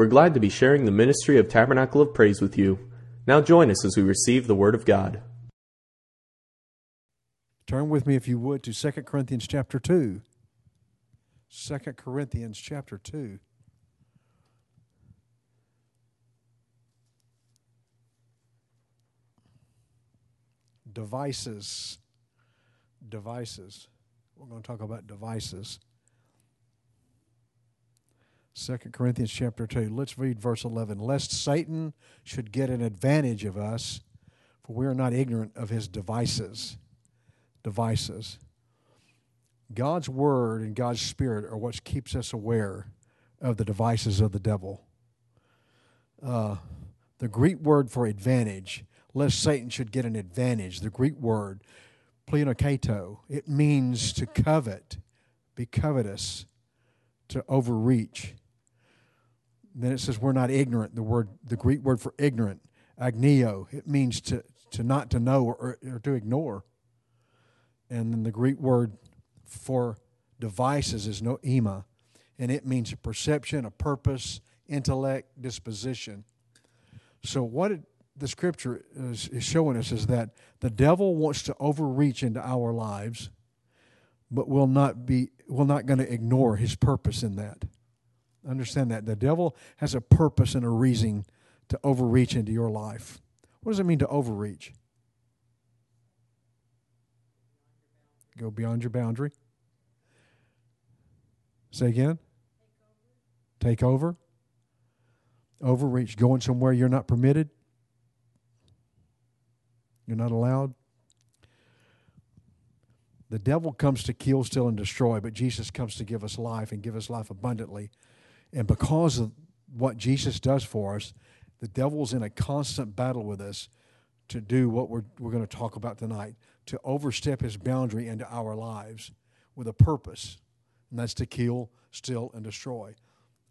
We're glad to be sharing the ministry of Tabernacle of Praise with you. Now join us as we receive the Word of God. Turn with me, if you would, to 2 Corinthians chapter 2. 2 Corinthians chapter 2. Devices. Devices. We're going to talk about devices. 2 Corinthians chapter 2. Let's read verse 11. Lest Satan should get an advantage of us, for we are not ignorant of his devices. Devices. God's word and God's spirit are what keeps us aware of the devices of the devil. Uh, the Greek word for advantage, lest Satan should get an advantage, the Greek word, pleonokato, it means to covet, be covetous, to overreach. Then it says we're not ignorant. The word, the Greek word for ignorant, agneo, it means to, to not to know or, or to ignore. And then the Greek word for devices is noema, and it means a perception, a purpose, intellect, disposition. So what it, the scripture is, is showing us is that the devil wants to overreach into our lives, but will not be will not going to ignore his purpose in that. Understand that the devil has a purpose and a reason to overreach into your life. What does it mean to overreach? Go beyond your boundary. Say again. Take over. Overreach. Going somewhere you're not permitted. You're not allowed. The devil comes to kill, steal, and destroy, but Jesus comes to give us life and give us life abundantly. And because of what Jesus does for us, the devil's in a constant battle with us to do what we're, we're going to talk about tonight to overstep his boundary into our lives with a purpose, and that's to kill, steal, and destroy.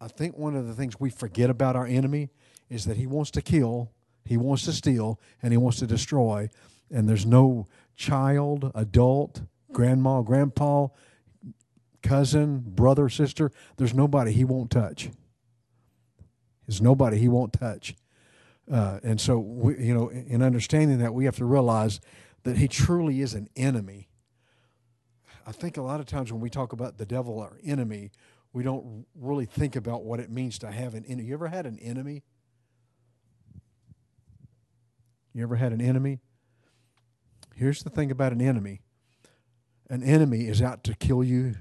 I think one of the things we forget about our enemy is that he wants to kill, he wants to steal, and he wants to destroy. And there's no child, adult, grandma, grandpa, cousin, brother, sister. There's nobody he won't touch. There's nobody he won't touch. Uh, and so, we, you know, in understanding that, we have to realize that he truly is an enemy. I think a lot of times when we talk about the devil, our enemy, we don't really think about what it means to have an enemy. You ever had an enemy? You ever had an enemy? Here's the thing about an enemy an enemy is out to kill you,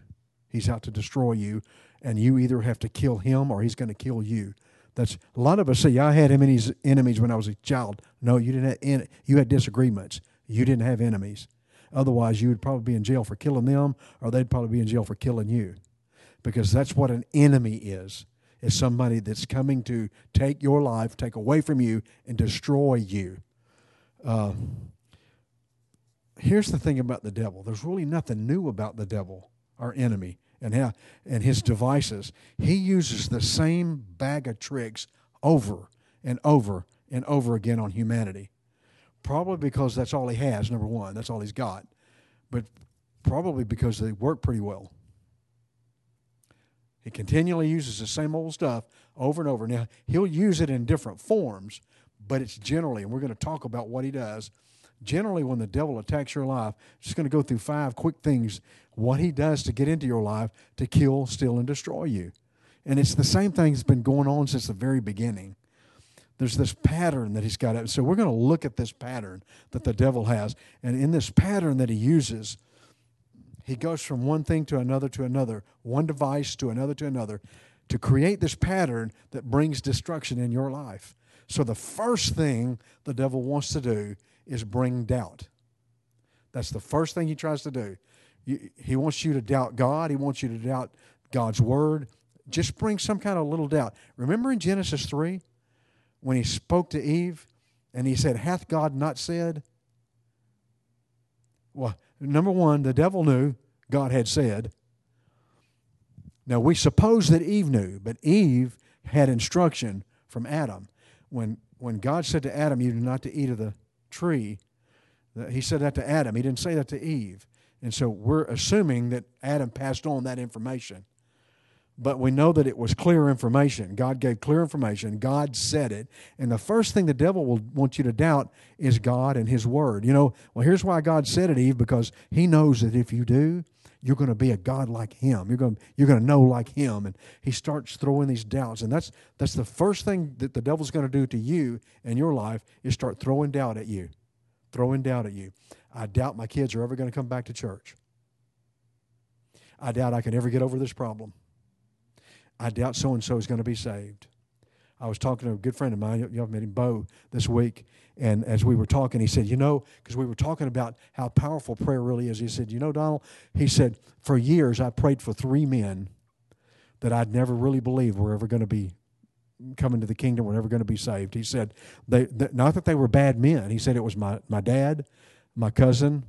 he's out to destroy you, and you either have to kill him or he's going to kill you. That's a lot of us say, "I had enemies enemies when I was a child." No, you didn't have you had disagreements. You didn't have enemies. Otherwise, you would probably be in jail for killing them, or they'd probably be in jail for killing you, because that's what an enemy is. Is somebody that's coming to take your life, take away from you, and destroy you. Uh, here's the thing about the devil there's really nothing new about the devil, our enemy, and, and his devices. He uses the same bag of tricks over and over and over again on humanity. Probably because that's all he has, number one, that's all he's got. But probably because they work pretty well. He continually uses the same old stuff over and over. Now, he'll use it in different forms, but it's generally, and we're going to talk about what he does. Generally, when the devil attacks your life, just going to go through five quick things what he does to get into your life to kill, steal, and destroy you. And it's the same thing that's been going on since the very beginning. There's this pattern that he's got. So we're going to look at this pattern that the devil has. And in this pattern that he uses, he goes from one thing to another to another, one device to another to another, to create this pattern that brings destruction in your life. So the first thing the devil wants to do is bring doubt. That's the first thing he tries to do. He wants you to doubt God. He wants you to doubt God's word. Just bring some kind of little doubt. Remember in Genesis 3 when he spoke to Eve and he said, Hath God not said? Well, number one, the devil knew God had said. Now, we suppose that Eve knew, but Eve had instruction from Adam. When, when God said to Adam, You are not to eat of the tree, he said that to Adam. He didn't say that to Eve. And so we're assuming that Adam passed on that information. But we know that it was clear information. God gave clear information. God said it. And the first thing the devil will want you to doubt is God and his word. You know, well, here's why God said it, Eve, because he knows that if you do, you're going to be a God like him. You're going to, you're going to know like him. And he starts throwing these doubts. And that's, that's the first thing that the devil's going to do to you in your life is start throwing doubt at you. Throwing doubt at you. I doubt my kids are ever going to come back to church. I doubt I can ever get over this problem. I doubt so and so is going to be saved. I was talking to a good friend of mine, y'all met him, Bo, this week. And as we were talking, he said, You know, because we were talking about how powerful prayer really is. He said, You know, Donald, he said, For years I prayed for three men that I'd never really believed were ever going to be coming to the kingdom, were ever going to be saved. He said, they, they, Not that they were bad men. He said it was my, my dad, my cousin,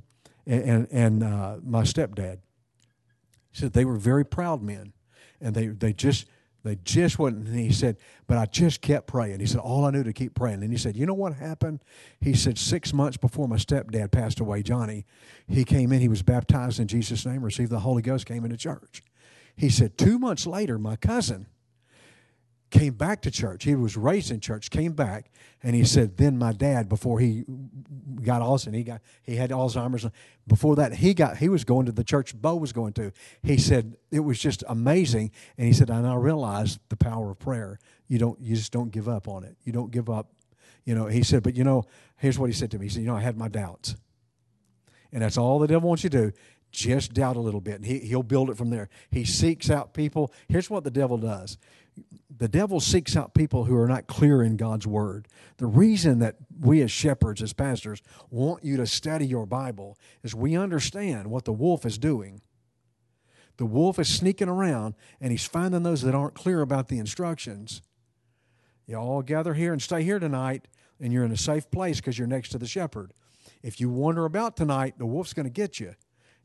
and, and, and uh, my stepdad. He said they were very proud men and they, they just they just wouldn't. And he said, but I just kept praying. He said, all I knew to keep praying. And he said, you know what happened? He said, six months before my stepdad passed away, Johnny, he came in, he was baptized in Jesus' name, received the Holy Ghost, came into church. He said, two months later, my cousin came back to church. He was raised in church, came back, and he said, then my dad, before he got Alzheimer's, he got he had Alzheimer's. Before that, he got he was going to the church Bo was going to. He said it was just amazing, and he said, and I realized the power of prayer. You don't you just don't give up on it. You don't give up. You know, he said, but you know, here's what he said to me. He said, you know, I had my doubts, and that's all the devil wants you to do just doubt a little bit and he, he'll build it from there he seeks out people here's what the devil does the devil seeks out people who are not clear in God's word. The reason that we as shepherds, as pastors, want you to study your Bible is we understand what the wolf is doing. The wolf is sneaking around and he's finding those that aren't clear about the instructions. You all gather here and stay here tonight, and you're in a safe place because you're next to the shepherd. If you wander about tonight, the wolf's going to get you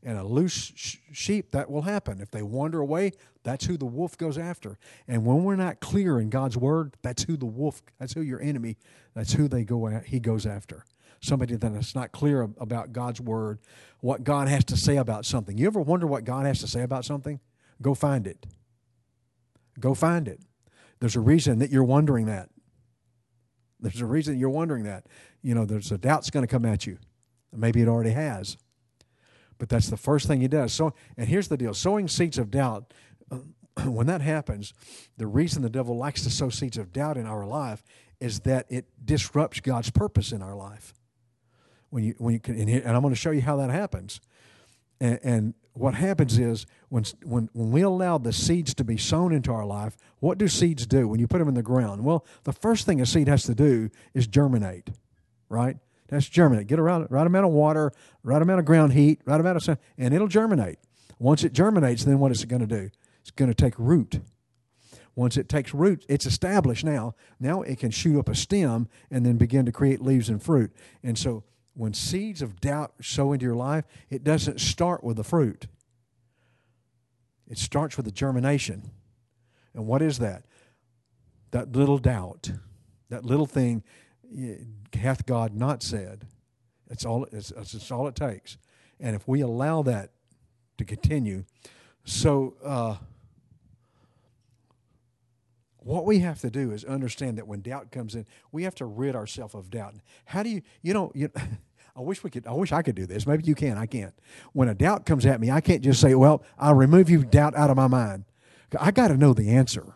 and a loose sh- sheep, that will happen. If they wander away, that's who the wolf goes after. And when we're not clear in God's word, that's who the wolf, that's who your enemy, that's who they go at, he goes after. Somebody that is not clear about God's word, what God has to say about something. You ever wonder what God has to say about something? Go find it. Go find it. There's a reason that you're wondering that. There's a reason you're wondering that. You know, there's a doubt's going to come at you. Maybe it already has. But that's the first thing he does. So, and here's the deal: sowing seeds of doubt. Uh, when that happens, the reason the devil likes to sow seeds of doubt in our life is that it disrupts God's purpose in our life. When you, when you can, and, I'm going to show you how that happens. And, and what happens is when, when, when we allow the seeds to be sown into our life, what do seeds do when you put them in the ground? Well, the first thing a seed has to do is germinate, right? That's germinate. Get around right amount of water, right amount of ground heat, right amount of sun, and it'll germinate. Once it germinates, then what is it going to do? It's going to take root. Once it takes root, it's established now. Now it can shoot up a stem and then begin to create leaves and fruit. And so when seeds of doubt sow into your life, it doesn't start with the fruit. It starts with the germination. And what is that? That little doubt, that little thing hath God not said? It's all, it's, it's all it takes. And if we allow that to continue, so uh, what we have to do is understand that when doubt comes in, we have to rid ourselves of doubt. How do you, you know, you, I wish we could. I wish I could do this. Maybe you can. I can't. When a doubt comes at me, I can't just say, "Well, I'll remove you doubt out of my mind." I got to know the answer.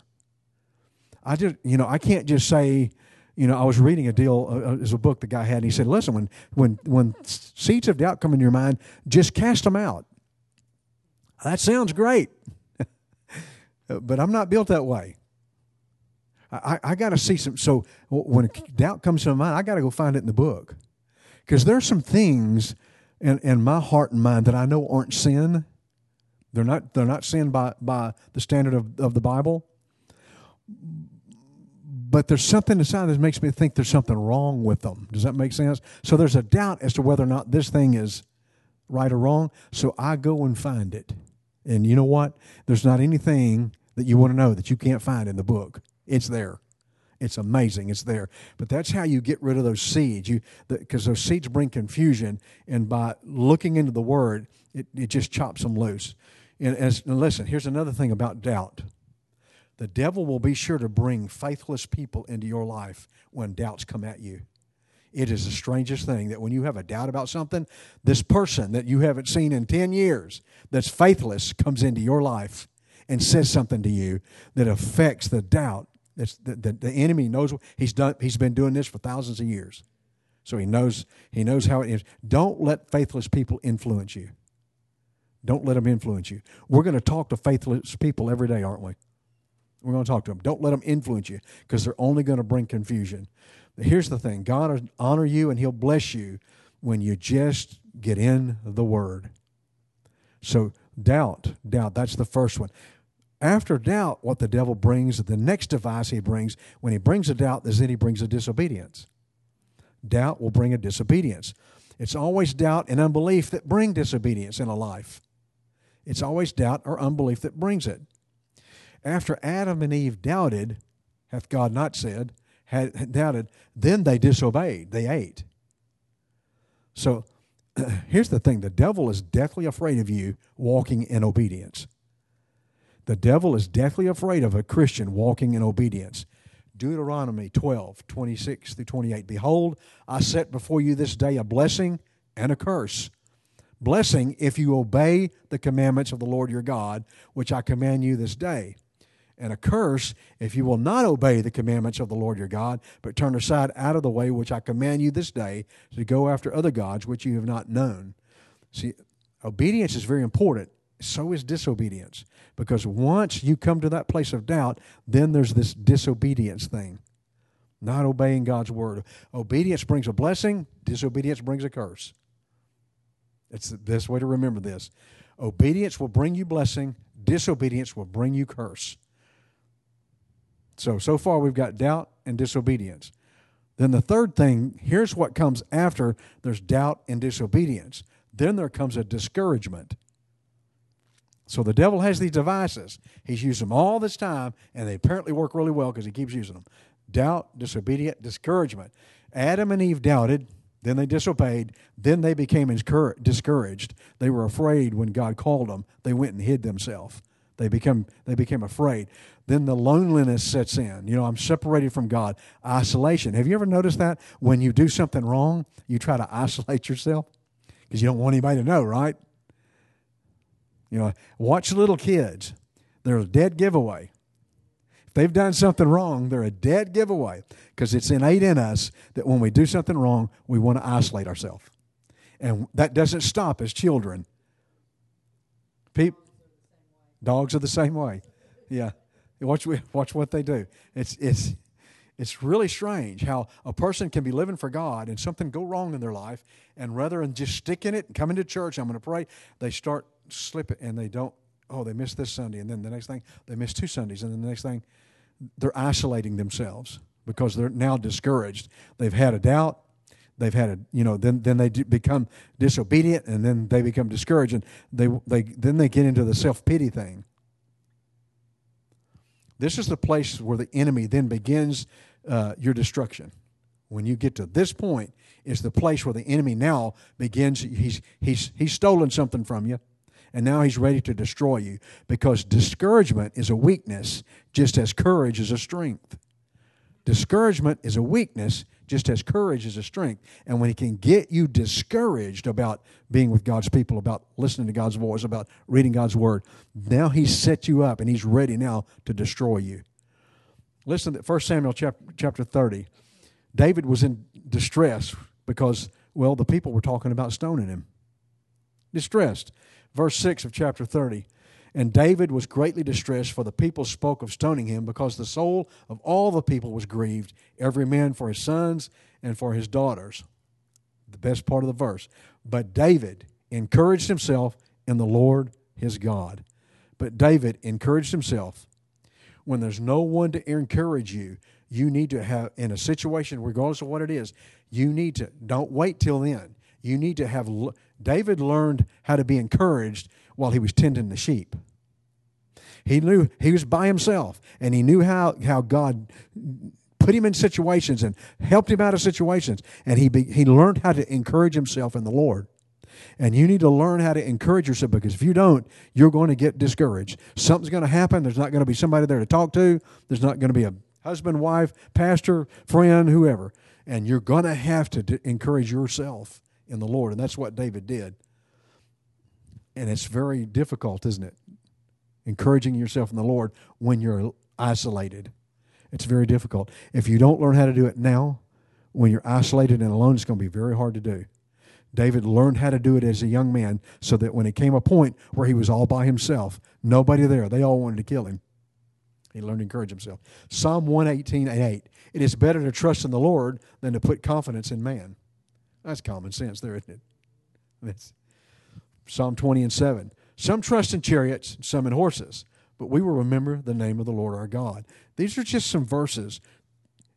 I just, you know, I can't just say, you know, I was reading a deal uh, as uh, a book the guy had, and he said, "Listen, when when when seeds of doubt come in your mind, just cast them out." That sounds great, but I'm not built that way. I, I got to see some. So when doubt comes to my mind, I got to go find it in the book, because there's some things in, in my heart and mind that I know aren't sin. They're not. They're not sin by by the standard of, of the Bible but there's something inside that makes me think there's something wrong with them. Does that make sense? So there's a doubt as to whether or not this thing is right or wrong. So I go and find it. And you know what? There's not anything that you want to know that you can't find in the book. It's there. It's amazing. It's there. But that's how you get rid of those seeds. You because those seeds bring confusion, and by looking into the Word, it, it just chops them loose. And, as, and listen, here's another thing about doubt. The devil will be sure to bring faithless people into your life when doubts come at you. It is the strangest thing that when you have a doubt about something, this person that you haven't seen in 10 years that's faithless comes into your life and says something to you that affects the doubt. That's the, the, the enemy knows he's done he's been doing this for thousands of years. So he knows he knows how it is. Don't let faithless people influence you. Don't let them influence you. We're going to talk to faithless people every day, aren't we? We're going to talk to them. Don't let them influence you because they're only going to bring confusion. Here's the thing God will honor you and He'll bless you when you just get in the Word. So, doubt, doubt, that's the first one. After doubt, what the devil brings, the next device he brings, when he brings a doubt, is then he brings a disobedience. Doubt will bring a disobedience. It's always doubt and unbelief that bring disobedience in a life. It's always doubt or unbelief that brings it. After Adam and Eve doubted, hath God not said, had doubted, then they disobeyed. They ate. So here's the thing the devil is deathly afraid of you walking in obedience. The devil is deathly afraid of a Christian walking in obedience. Deuteronomy 12, 26 through 28. Behold, I set before you this day a blessing and a curse. Blessing if you obey the commandments of the Lord your God, which I command you this day and a curse if you will not obey the commandments of the Lord your God, but turn aside out of the way which I command you this day to go after other gods which you have not known. See, obedience is very important. So is disobedience. Because once you come to that place of doubt, then there's this disobedience thing. Not obeying God's word. Obedience brings a blessing, disobedience brings a curse. It's the best way to remember this. Obedience will bring you blessing, disobedience will bring you curse. So, so far we've got doubt and disobedience. Then the third thing, here's what comes after there's doubt and disobedience. Then there comes a discouragement. So the devil has these devices. He's used them all this time, and they apparently work really well because he keeps using them. Doubt, disobedient, discouragement. Adam and Eve doubted, then they disobeyed, then they became discouraged. They were afraid when God called them. They went and hid themselves. They become they became afraid. Then the loneliness sets in. You know, I'm separated from God. Isolation. Have you ever noticed that when you do something wrong, you try to isolate yourself because you don't want anybody to know, right? You know, watch little kids. They're a dead giveaway. If they've done something wrong, they're a dead giveaway because it's innate in us that when we do something wrong, we want to isolate ourselves. And that doesn't stop as children. People, Dogs are the same way. Yeah. Watch, watch what they do. It's, it's, it's really strange how a person can be living for God and something go wrong in their life, and rather than just sticking it and coming to church, I'm going to pray, they start slipping and they don't, oh, they missed this Sunday. And then the next thing, they missed two Sundays. And then the next thing, they're isolating themselves because they're now discouraged. They've had a doubt, they've had a you know then then they become disobedient and then they become discouraged and they they then they get into the self-pity thing. This is the place where the enemy then begins uh, your destruction. When you get to this point is the place where the enemy now begins he's he's he's stolen something from you and now he's ready to destroy you because discouragement is a weakness just as courage is a strength. Discouragement is a weakness just as courage is a strength. And when he can get you discouraged about being with God's people, about listening to God's voice, about reading God's word, now he's set you up and he's ready now to destroy you. Listen to 1 Samuel chapter, chapter 30. David was in distress because, well, the people were talking about stoning him. Distressed. Verse 6 of chapter 30. And David was greatly distressed, for the people spoke of stoning him, because the soul of all the people was grieved, every man for his sons and for his daughters. The best part of the verse. But David encouraged himself in the Lord his God. But David encouraged himself. When there's no one to encourage you, you need to have, in a situation, regardless of what it is, you need to, don't wait till then. You need to have, David learned how to be encouraged while he was tending the sheep. He knew he was by himself, and he knew how, how God put him in situations and helped him out of situations. And he, be, he learned how to encourage himself in the Lord. And you need to learn how to encourage yourself because if you don't, you're going to get discouraged. Something's going to happen. There's not going to be somebody there to talk to. There's not going to be a husband, wife, pastor, friend, whoever. And you're going to have to d- encourage yourself in the Lord. And that's what David did. And it's very difficult, isn't it? Encouraging yourself in the Lord when you're isolated. It's very difficult. If you don't learn how to do it now, when you're isolated and alone, it's going to be very hard to do. David learned how to do it as a young man so that when it came a point where he was all by himself, nobody there, they all wanted to kill him. He learned to encourage himself. Psalm 118 and 8. It is better to trust in the Lord than to put confidence in man. That's common sense there, isn't it? It's Psalm 20 and 7. Some trust in chariots, some in horses, but we will remember the name of the Lord our God. These are just some verses.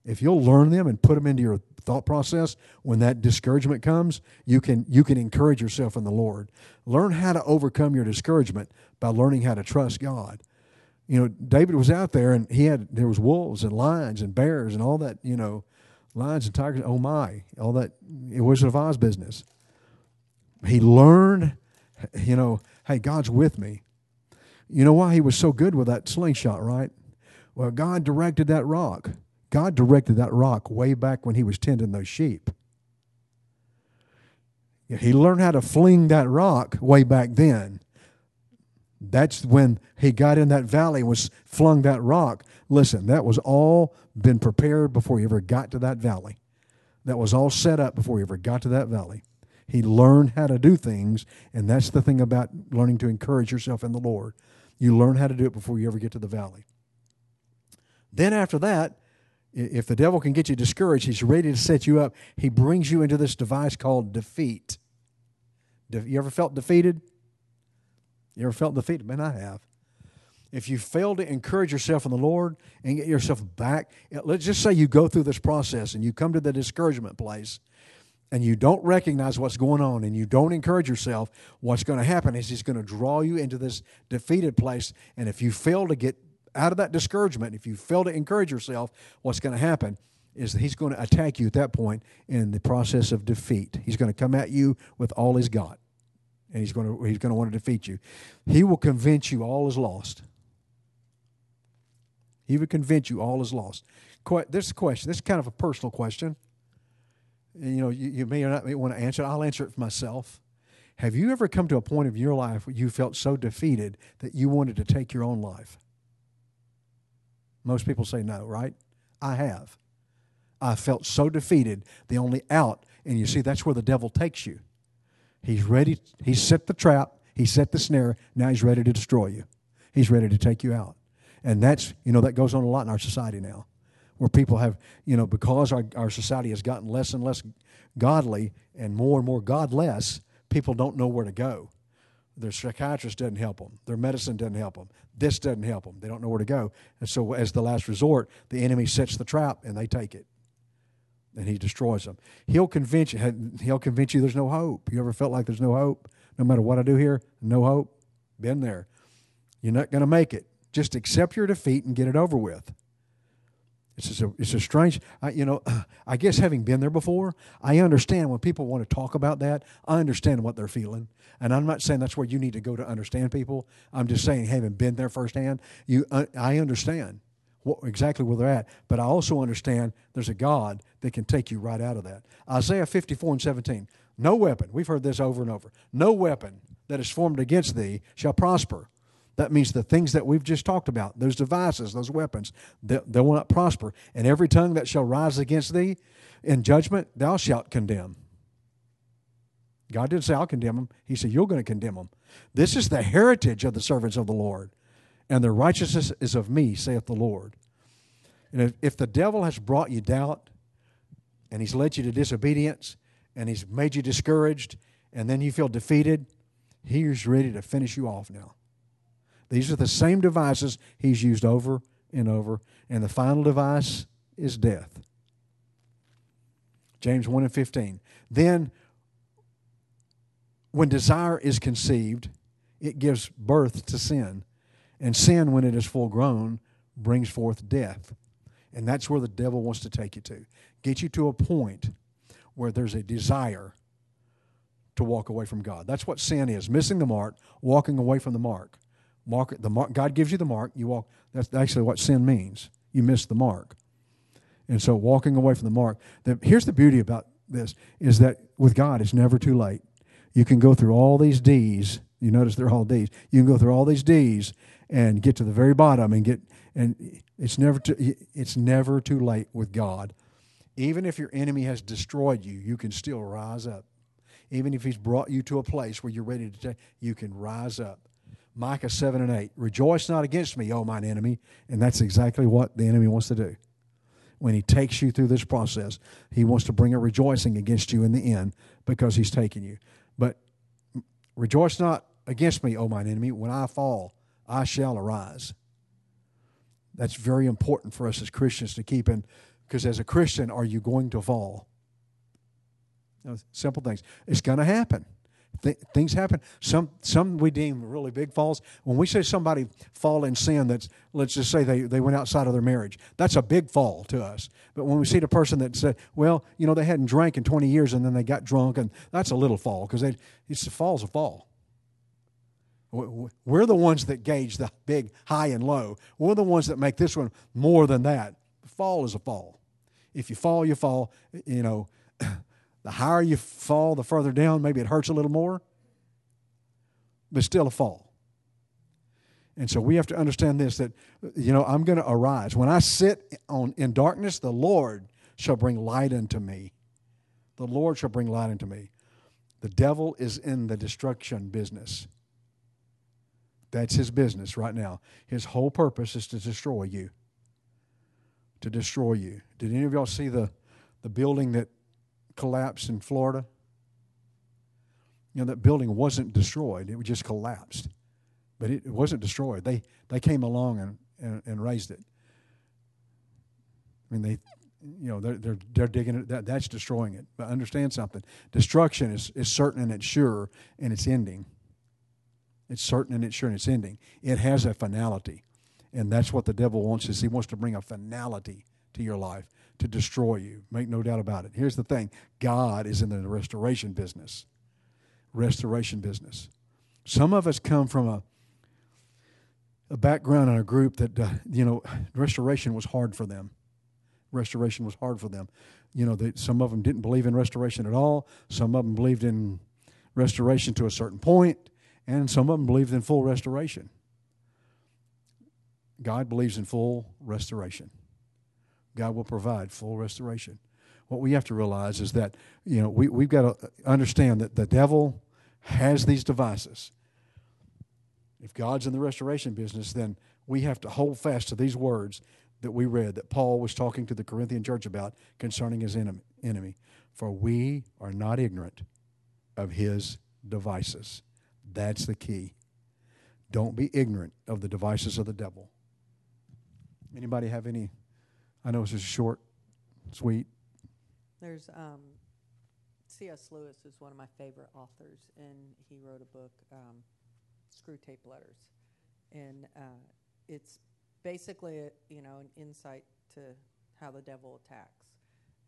If you'll learn them and put them into your thought process, when that discouragement comes, you can you can encourage yourself in the Lord. Learn how to overcome your discouragement by learning how to trust God you know, David was out there and he had there was wolves and lions and bears and all that, you know, lions and tigers. Oh my, all that it Wizard of Oz business. He learned, you know, hey, God's with me. You know why he was so good with that slingshot, right? Well, God directed that rock. God directed that rock way back when he was tending those sheep. He learned how to fling that rock way back then. That's when he got in that valley and was flung that rock. Listen, that was all been prepared before he ever got to that valley. That was all set up before he ever got to that valley. He learned how to do things, and that's the thing about learning to encourage yourself in the Lord. You learn how to do it before you ever get to the valley. Then after that, if the devil can get you discouraged, he's ready to set you up. He brings you into this device called defeat. You ever felt defeated? You ever felt defeated? Man, I have. If you fail to encourage yourself in the Lord and get yourself back, eh, let's just say you go through this process and you come to the discouragement place and you don't recognize what's going on and you don't encourage yourself, what's going to happen is He's going to draw you into this defeated place. And if you fail to get out of that discouragement, if you fail to encourage yourself, what's going to happen is that He's going to attack you at that point in the process of defeat. He's going to come at you with all He's got and he's going to he's going to want to defeat you. He will convince you all is lost. He will convince you all is lost. This question, this is kind of a personal question. You know, you, you may or not may want to answer it. I'll answer it for myself. Have you ever come to a point of your life where you felt so defeated that you wanted to take your own life? Most people say no, right? I have. I felt so defeated, the only out, and you see, that's where the devil takes you. He's ready. He's set the trap. He set the snare. Now he's ready to destroy you. He's ready to take you out. And that's, you know, that goes on a lot in our society now, where people have, you know, because our, our society has gotten less and less godly and more and more godless, people don't know where to go. Their psychiatrist doesn't help them. Their medicine doesn't help them. This doesn't help them. They don't know where to go. And so, as the last resort, the enemy sets the trap and they take it and he destroys them. He'll convince you. He'll convince you there's no hope. You ever felt like there's no hope? No matter what I do here, no hope. Been there. You're not going to make it. Just accept your defeat and get it over with. It's just a, it's a strange, I, you know, I guess having been there before, I understand when people want to talk about that, I understand what they're feeling. And I'm not saying that's where you need to go to understand people. I'm just saying, having been there firsthand, you, uh, I understand what, exactly where they're at. But I also understand there's a God that can take you right out of that. Isaiah 54 and 17. No weapon, we've heard this over and over, no weapon that is formed against thee shall prosper. That means the things that we've just talked about, those devices, those weapons, they, they will not prosper. And every tongue that shall rise against thee in judgment, thou shalt condemn. God didn't say, I'll condemn them. He said, You're going to condemn them. This is the heritage of the servants of the Lord and their righteousness is of me, saith the Lord. And if, if the devil has brought you doubt, and he's led you to disobedience, and he's made you discouraged, and then you feel defeated, he's ready to finish you off now. These are the same devices he's used over and over, and the final device is death. James 1 and 15. Then, when desire is conceived, it gives birth to sin. And sin, when it is full grown, brings forth death. And that's where the devil wants to take you to. Get you to a point where there's a desire to walk away from God. That's what sin is missing the mark, walking away from the mark. Mark, the mark God gives you the mark, you walk. That's actually what sin means. You miss the mark. And so walking away from the mark. The, here's the beauty about this is that with God, it's never too late. You can go through all these D's. You notice they're all D's. You can go through all these D's and get to the very bottom and get and it's never too, it's never too late with God. Even if your enemy has destroyed you, you can still rise up. Even if he's brought you to a place where you're ready to take, you can rise up. Micah 7 and 8. Rejoice not against me, O mine enemy. And that's exactly what the enemy wants to do. When he takes you through this process, he wants to bring a rejoicing against you in the end because he's taken you. But rejoice not against me, O mine enemy. When I fall, I shall arise. That's very important for us as Christians to keep in, because as a Christian, are you going to fall? simple things. It's going to happen. Th- things happen. Some some we deem really big falls. When we say somebody fall in sin, that's let's just say they, they went outside of their marriage. That's a big fall to us. But when we see the person that said, well, you know, they hadn't drank in 20 years and then they got drunk, and that's a little fall because it's a fall's a fall. We're the ones that gauge the big high and low. We're the ones that make this one more than that. Fall is a fall. If you fall, you fall. You know. The higher you fall, the further down, maybe it hurts a little more, but still a fall. And so we have to understand this that, you know, I'm going to arise. When I sit on, in darkness, the Lord shall bring light unto me. The Lord shall bring light unto me. The devil is in the destruction business. That's his business right now. His whole purpose is to destroy you. To destroy you. Did any of y'all see the, the building that collapse in Florida? You know, that building wasn't destroyed, it just collapsed. But it, it wasn't destroyed. They, they came along and, and, and raised it. I mean, they, you know, they're, they're, they're digging it, that, that's destroying it. But understand something destruction is, is certain and it's sure and it's ending. It's certain and it's sure and it's ending. It has a finality. And that's what the devil wants is he wants to bring a finality to your life to destroy you. Make no doubt about it. Here's the thing God is in the restoration business. Restoration business. Some of us come from a, a background in a group that, uh, you know, restoration was hard for them. Restoration was hard for them. You know, they, some of them didn't believe in restoration at all. Some of them believed in restoration to a certain point, and some of them believed in full restoration. God believes in full restoration. God will provide full restoration. What we have to realize is that, you know, we, we've got to understand that the devil has these devices. If God's in the restoration business, then we have to hold fast to these words that we read that Paul was talking to the Corinthian church about concerning his enemy. For we are not ignorant of his devices. That's the key. Don't be ignorant of the devices of the devil. Anybody have any I know it's just short, sweet. There's um, C.S. Lewis is one of my favorite authors, and he wrote a book, um, Screwtape Letters, and uh, it's basically a, you know an insight to how the devil attacks,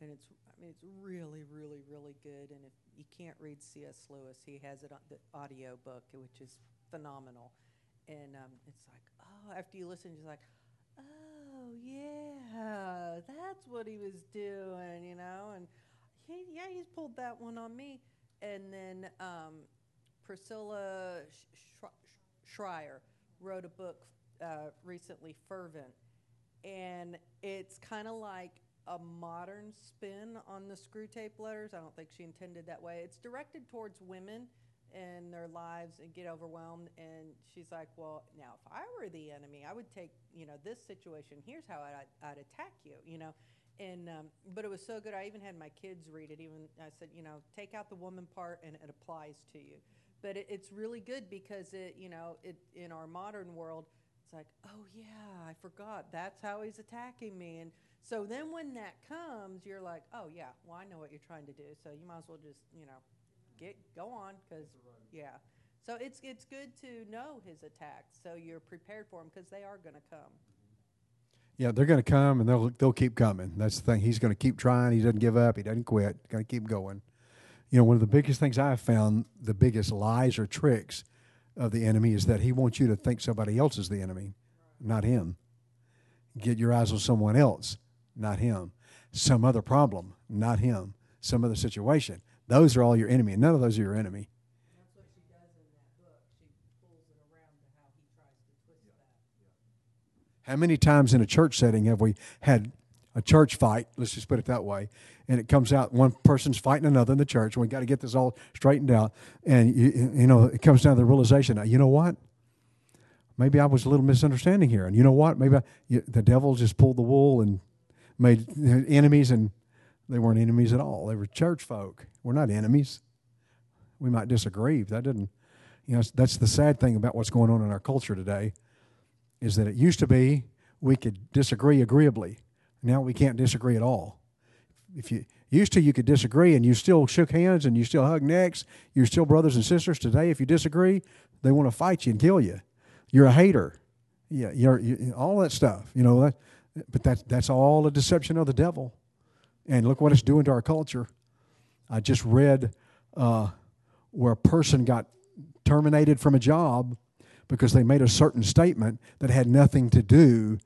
and it's I mean it's really really really good. And if you can't read C.S. Lewis, he has it on the audio book, which is phenomenal, and um, it's like oh after you listen, you're like oh yeah, that's what he was doing, you know, and he, yeah, he's pulled that one on me. And then um, Priscilla Shirer wrote a book uh, recently, Fervent, and it's kind of like a modern spin on the Screwtape Letters. I don't think she intended that way. It's directed towards women in their lives and get overwhelmed. And she's like, well, now if I were the enemy, I would take, you know, this situation. Here's how I'd, I'd attack you, you know. And um, but it was so good. I even had my kids read it. Even I said, you know, take out the woman part, and it applies to you. But it, it's really good because it, you know, it in our modern world, it's like, oh yeah, I forgot. That's how he's attacking me. And so then when that comes, you're like, oh yeah, well I know what you're trying to do. So you might as well just, you know, get go on because yeah. So it's it's good to know his attacks so you're prepared for them because they are going to come. Mm-hmm. Yeah, they're going to come and they'll they'll keep coming. That's the thing. He's going to keep trying. He doesn't give up. He doesn't quit. Going to keep going. You know, one of the biggest things I've found, the biggest lies or tricks of the enemy is that he wants you to think somebody else is the enemy, not him. Get your eyes on someone else, not him. Some other problem, not him. Some other situation. Those are all your enemy, and none of those are your enemy. How many times in a church setting have we had a church fight? Let's just put it that way. And it comes out one person's fighting another in the church, and we got to get this all straightened out. And you, you know, it comes down to the realization. You know what? Maybe I was a little misunderstanding here, and you know what? Maybe I, you, the devil just pulled the wool and made uh, enemies, and they weren't enemies at all. They were church folk. We're not enemies. We might disagree. That didn't. You know, that's the sad thing about what's going on in our culture today is that it used to be we could disagree agreeably. Now we can't disagree at all. If you used to, you could disagree and you still shook hands and you still hug necks. You're still brothers and sisters. Today, if you disagree, they want to fight you and kill you. You're a hater. Yeah, you're, you all that stuff. You know that, but that's that's all a deception of the devil. And look what it's doing to our culture. I just read uh, where a person got terminated from a job because they made a certain statement that had nothing to do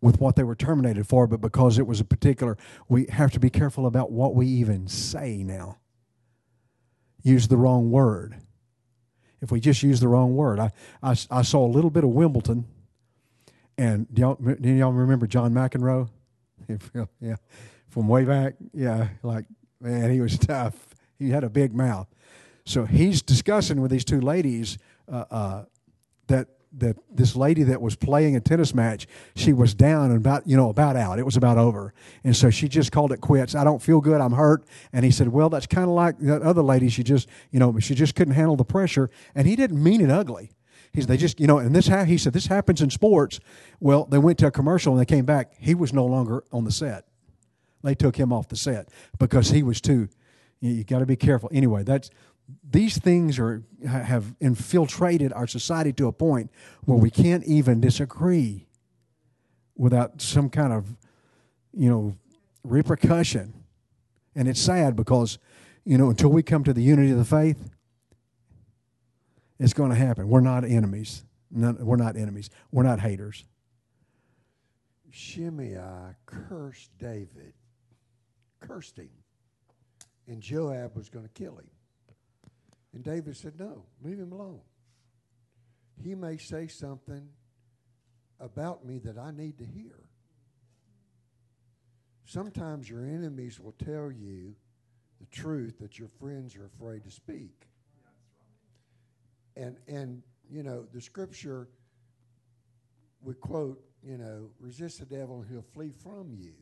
with what they were terminated for, but because it was a particular, we have to be careful about what we even say now. Use the wrong word. If we just use the wrong word, I, I, I saw a little bit of Wimbledon, and do y'all, do y'all remember John McEnroe? yeah, from way back. Yeah, like man, he was tough. He had a big mouth. So he's discussing with these two ladies uh, uh, that that this lady that was playing a tennis match, she was down and about you know about out. It was about over, and so she just called it quits. I don't feel good. I'm hurt. And he said, "Well, that's kind of like that other lady. She just you know she just couldn't handle the pressure." And he didn't mean it ugly. He's they just you know, and this ha- he said this happens in sports. Well, they went to a commercial and they came back. He was no longer on the set. They took him off the set because he was too. You, you got to be careful. Anyway, that's these things are have infiltrated our society to a point where we can't even disagree without some kind of you know repercussion. And it's sad because you know until we come to the unity of the faith it's going to happen. We're not enemies. None, we're not enemies. We're not haters. Shimei cursed David cursed him and Joab was going to kill him and David said, No, leave him alone. He may say something about me that I need to hear. Sometimes your enemies will tell you the truth that your friends are afraid to speak. And and you know, the scripture we quote, you know, resist the devil and he'll flee from you.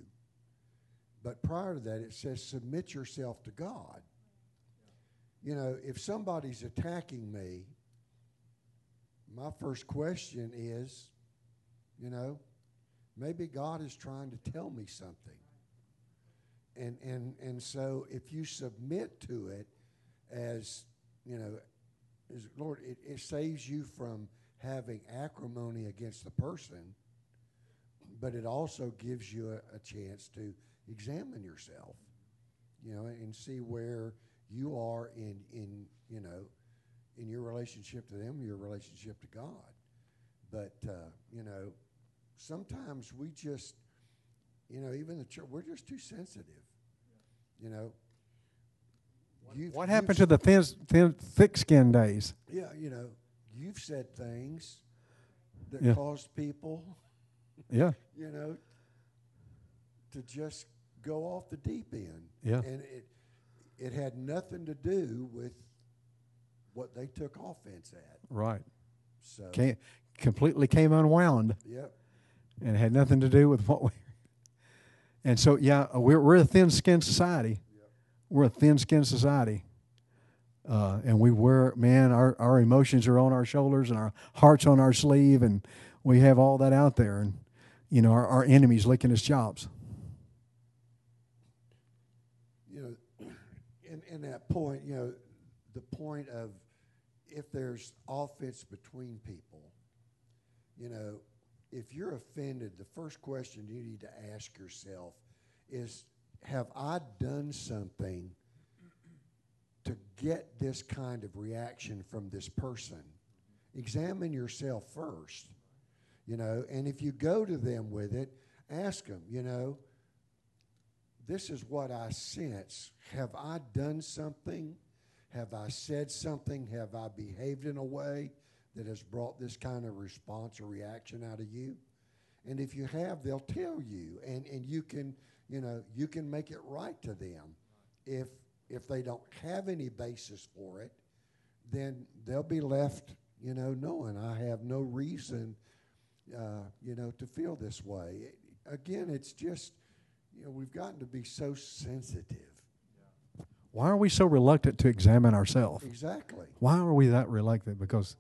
But prior to that it says submit yourself to God you know, if somebody's attacking me, my first question is, you know, maybe God is trying to tell me something. And and and so if you submit to it as, you know, as Lord, it, it saves you from having acrimony against the person, but it also gives you a, a chance to examine yourself, you know, and see where you are in in you know in your relationship to them, your relationship to God. But uh, you know, sometimes we just you know even the church we're just too sensitive. You know. You've, what happened to the thin, thin thick-skinned days? Yeah, you know, you've said things that yeah. caused people, yeah, you know, to just go off the deep end. Yeah, and it it had nothing to do with what they took offense at. Right. So came, completely came unwound. Yep. And it had nothing to do with what we. And so, yeah, we're we're a thin-skinned society. Yep. We're a thin-skinned society. Uh, and we wear, man, our, our emotions are on our shoulders and our hearts on our sleeve, and we have all that out there. And, you know, our, our enemies licking his chops. In that point, you know, the point of if there's offense between people, you know, if you're offended, the first question you need to ask yourself is Have I done something to get this kind of reaction from this person, examine yourself first. You know, and if you go to them with it, ask them, you know, this is what I sense. Have I done something? Have I said something? Have I behaved in a way that has brought this kind of response or reaction out of you? And if you have, they'll tell you, and, and you can, you know, you can make it right to them. If if they don't have any basis for it, then they'll be left, you know, knowing I have no reason, uh, you know, to feel this way. Again, it's just, you know, we've gotten to be so sensitive. Why are we so reluctant to examine ourselves? Exactly. Why are we that reluctant? Because,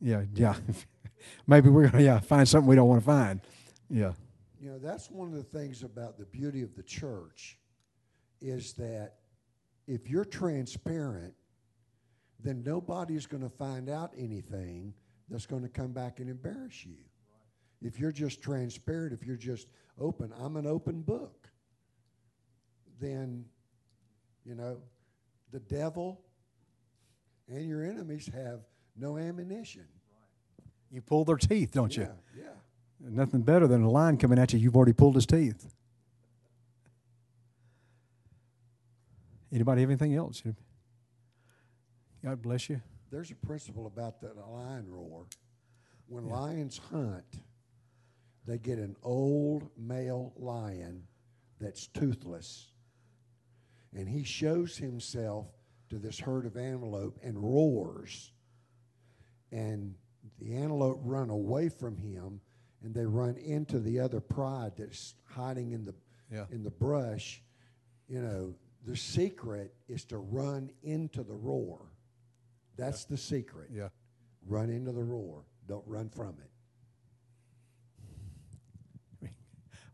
yeah, yeah, maybe we're gonna yeah find something we don't want to find. Yeah, You know, that's one of the things about the beauty of the church is that if you're transparent, then nobody's going to find out anything that's going to come back and embarrass you. If you're just transparent, if you're just open, I'm an open book, then, you know, the devil and your enemies have no ammunition. you pull their teeth, don't yeah, you? Yeah. Nothing better than a lion coming at you. You've already pulled his teeth. Anybody have anything else? God bless you. There's a principle about the lion roar. When lions hunt, they get an old male lion that's toothless. And he shows himself to this herd of antelope and roars. And the antelope run away from him and they run into the other pride that's hiding in the Yeah. in the brush. You know, the secret is to run into the roar. That's the secret. Yeah. Run into the roar. Don't run from it.